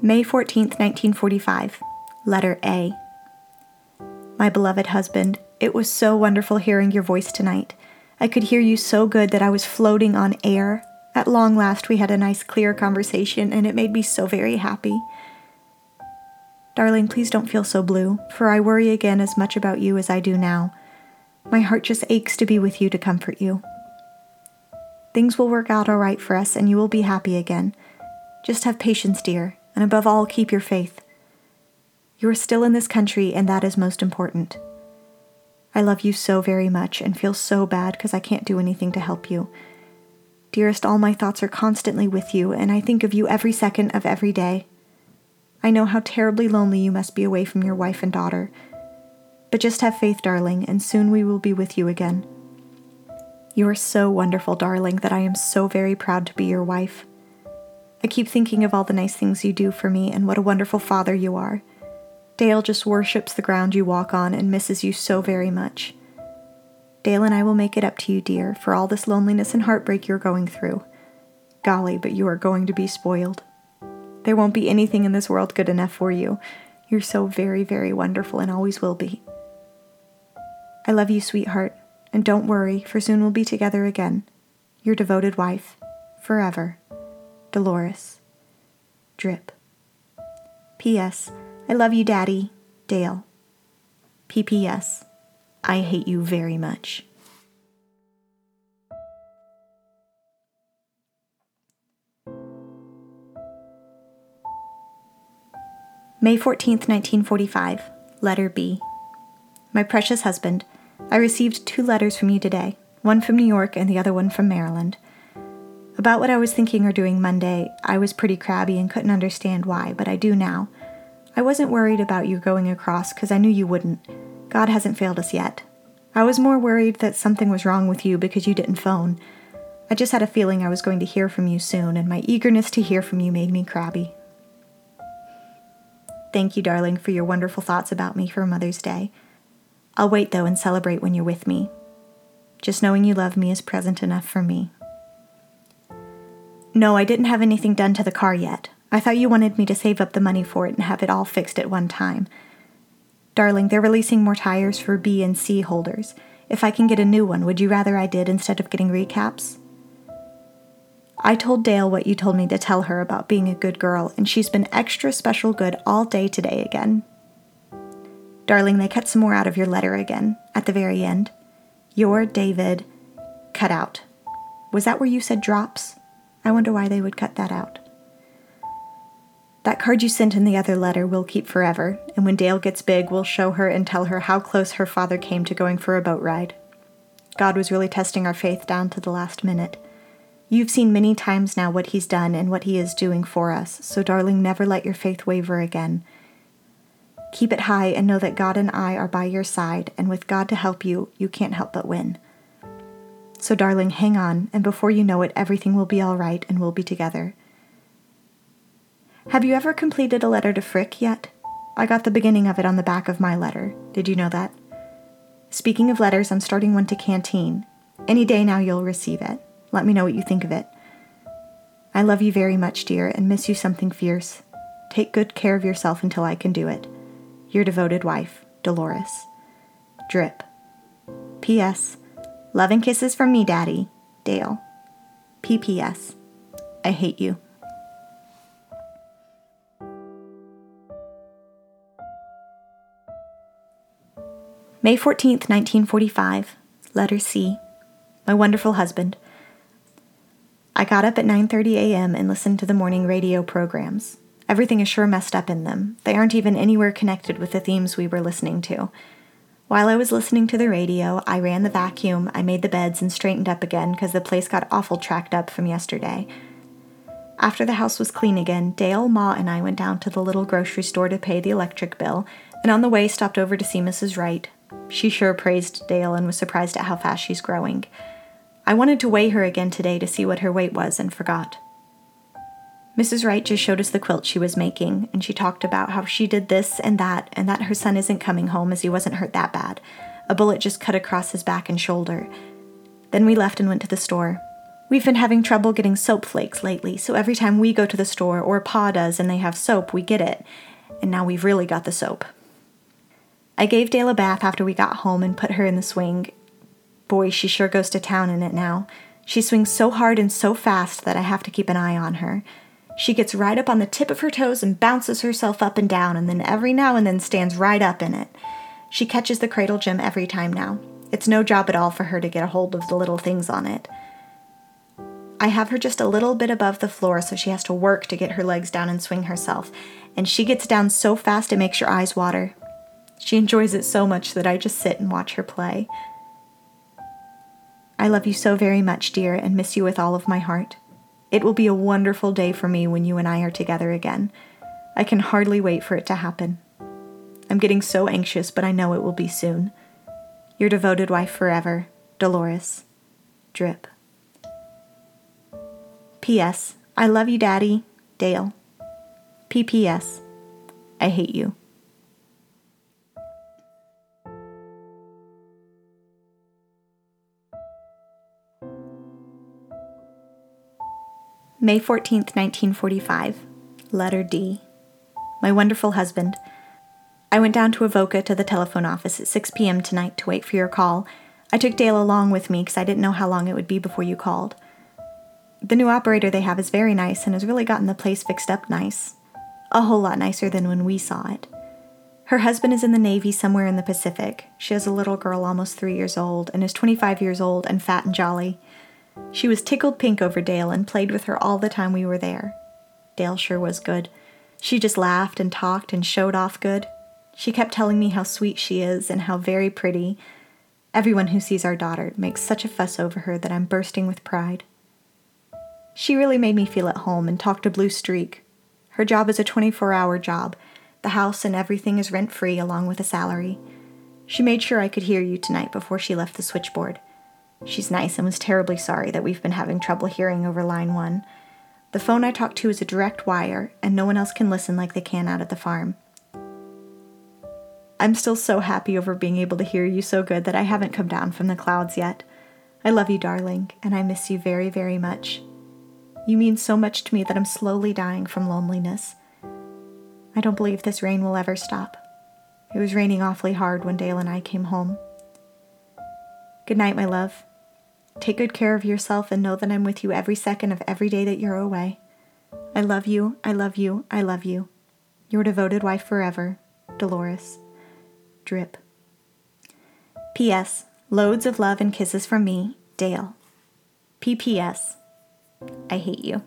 May 14th, 1945. Letter A. My beloved husband, it was so wonderful hearing your voice tonight. I could hear you so good that I was floating on air. At long last, we had a nice, clear conversation, and it made me so very happy. Darling, please don't feel so blue, for I worry again as much about you as I do now. My heart just aches to be with you to comfort you. Things will work out all right for us, and you will be happy again. Just have patience, dear, and above all, keep your faith. You are still in this country, and that is most important. I love you so very much and feel so bad because I can't do anything to help you. Dearest, all my thoughts are constantly with you, and I think of you every second of every day. I know how terribly lonely you must be away from your wife and daughter. But just have faith, darling, and soon we will be with you again. You are so wonderful, darling, that I am so very proud to be your wife. I keep thinking of all the nice things you do for me and what a wonderful father you are. Dale just worships the ground you walk on and misses you so very much. Dale and I will make it up to you, dear, for all this loneliness and heartbreak you're going through. Golly, but you are going to be spoiled. There won't be anything in this world good enough for you. You're so very, very wonderful and always will be. I love you, sweetheart, and don't worry, for soon we'll be together again. Your devoted wife, forever, Dolores. Drip. P.S. I love you, Daddy. Dale. P.P.S. I hate you very much. May 14th, 1945. Letter B. My precious husband, I received two letters from you today, one from New York and the other one from Maryland. About what I was thinking or doing Monday, I was pretty crabby and couldn't understand why, but I do now. I wasn't worried about you going across because I knew you wouldn't. God hasn't failed us yet. I was more worried that something was wrong with you because you didn't phone. I just had a feeling I was going to hear from you soon, and my eagerness to hear from you made me crabby. Thank you, darling, for your wonderful thoughts about me for Mother's Day. I'll wait, though, and celebrate when you're with me. Just knowing you love me is present enough for me. No, I didn't have anything done to the car yet. I thought you wanted me to save up the money for it and have it all fixed at one time. Darling, they're releasing more tires for B and C holders. If I can get a new one, would you rather I did instead of getting recaps? I told Dale what you told me to tell her about being a good girl, and she's been extra special good all day today again. Darling, they cut some more out of your letter again, at the very end. Your David, cut out. Was that where you said drops? I wonder why they would cut that out. That card you sent in the other letter we'll keep forever, and when Dale gets big, we'll show her and tell her how close her father came to going for a boat ride. God was really testing our faith down to the last minute. You've seen many times now what He's done and what He is doing for us, so darling, never let your faith waver again. Keep it high and know that God and I are by your side, and with God to help you, you can't help but win. So, darling, hang on, and before you know it, everything will be all right and we'll be together. Have you ever completed a letter to Frick yet? I got the beginning of it on the back of my letter. Did you know that? Speaking of letters, I'm starting one to Canteen. Any day now you'll receive it. Let me know what you think of it. I love you very much, dear, and miss you something fierce. Take good care of yourself until I can do it. Your devoted wife, Dolores. Drip. P.S. Love and kisses from me, Daddy. Dale. P.P.S. I hate you. May 14th, 1945. Letter C. My wonderful husband. I got up at 9:30 a.m. and listened to the morning radio programs. Everything is sure messed up in them. They aren't even anywhere connected with the themes we were listening to. While I was listening to the radio, I ran the vacuum, I made the beds, and straightened up again because the place got awful tracked up from yesterday. After the house was clean again, Dale, Ma, and I went down to the little grocery store to pay the electric bill, and on the way stopped over to see Mrs. Wright. She sure praised Dale and was surprised at how fast she's growing. I wanted to weigh her again today to see what her weight was and forgot. Mrs. Wright just showed us the quilt she was making, and she talked about how she did this and that, and that her son isn't coming home as he wasn't hurt that bad. A bullet just cut across his back and shoulder. Then we left and went to the store. We've been having trouble getting soap flakes lately, so every time we go to the store or Pa does and they have soap, we get it. And now we've really got the soap. I gave Dale a bath after we got home and put her in the swing. Boy, she sure goes to town in it now. She swings so hard and so fast that I have to keep an eye on her. She gets right up on the tip of her toes and bounces herself up and down, and then every now and then stands right up in it. She catches the cradle gym every time now. It's no job at all for her to get a hold of the little things on it. I have her just a little bit above the floor, so she has to work to get her legs down and swing herself, and she gets down so fast it makes your eyes water. She enjoys it so much that I just sit and watch her play. I love you so very much, dear, and miss you with all of my heart. It will be a wonderful day for me when you and I are together again. I can hardly wait for it to happen. I'm getting so anxious, but I know it will be soon. Your devoted wife forever, Dolores. Drip. P.S. I love you, Daddy. Dale. P.P.S. I hate you. May 14th, 1945. Letter D. My wonderful husband. I went down to Avoca to the telephone office at 6 p.m. tonight to wait for your call. I took Dale along with me because I didn't know how long it would be before you called. The new operator they have is very nice and has really gotten the place fixed up nice. A whole lot nicer than when we saw it. Her husband is in the Navy somewhere in the Pacific. She has a little girl almost three years old and is 25 years old and fat and jolly. She was tickled pink over Dale and played with her all the time we were there. Dale sure was good. She just laughed and talked and showed off good. She kept telling me how sweet she is and how very pretty. Everyone who sees our daughter makes such a fuss over her that I'm bursting with pride. She really made me feel at home and talked to Blue Streak. Her job is a 24 hour job. The house and everything is rent free along with a salary. She made sure I could hear you tonight before she left the switchboard. She's nice and was terribly sorry that we've been having trouble hearing over line one. The phone I talk to is a direct wire, and no one else can listen like they can out at the farm. I'm still so happy over being able to hear you so good that I haven't come down from the clouds yet. I love you, darling, and I miss you very, very much. You mean so much to me that I'm slowly dying from loneliness. I don't believe this rain will ever stop. It was raining awfully hard when Dale and I came home. Good night, my love. Take good care of yourself and know that I'm with you every second of every day that you're away. I love you, I love you, I love you. Your devoted wife forever, Dolores. Drip. P.S. Loads of love and kisses from me, Dale. P.P.S. I hate you.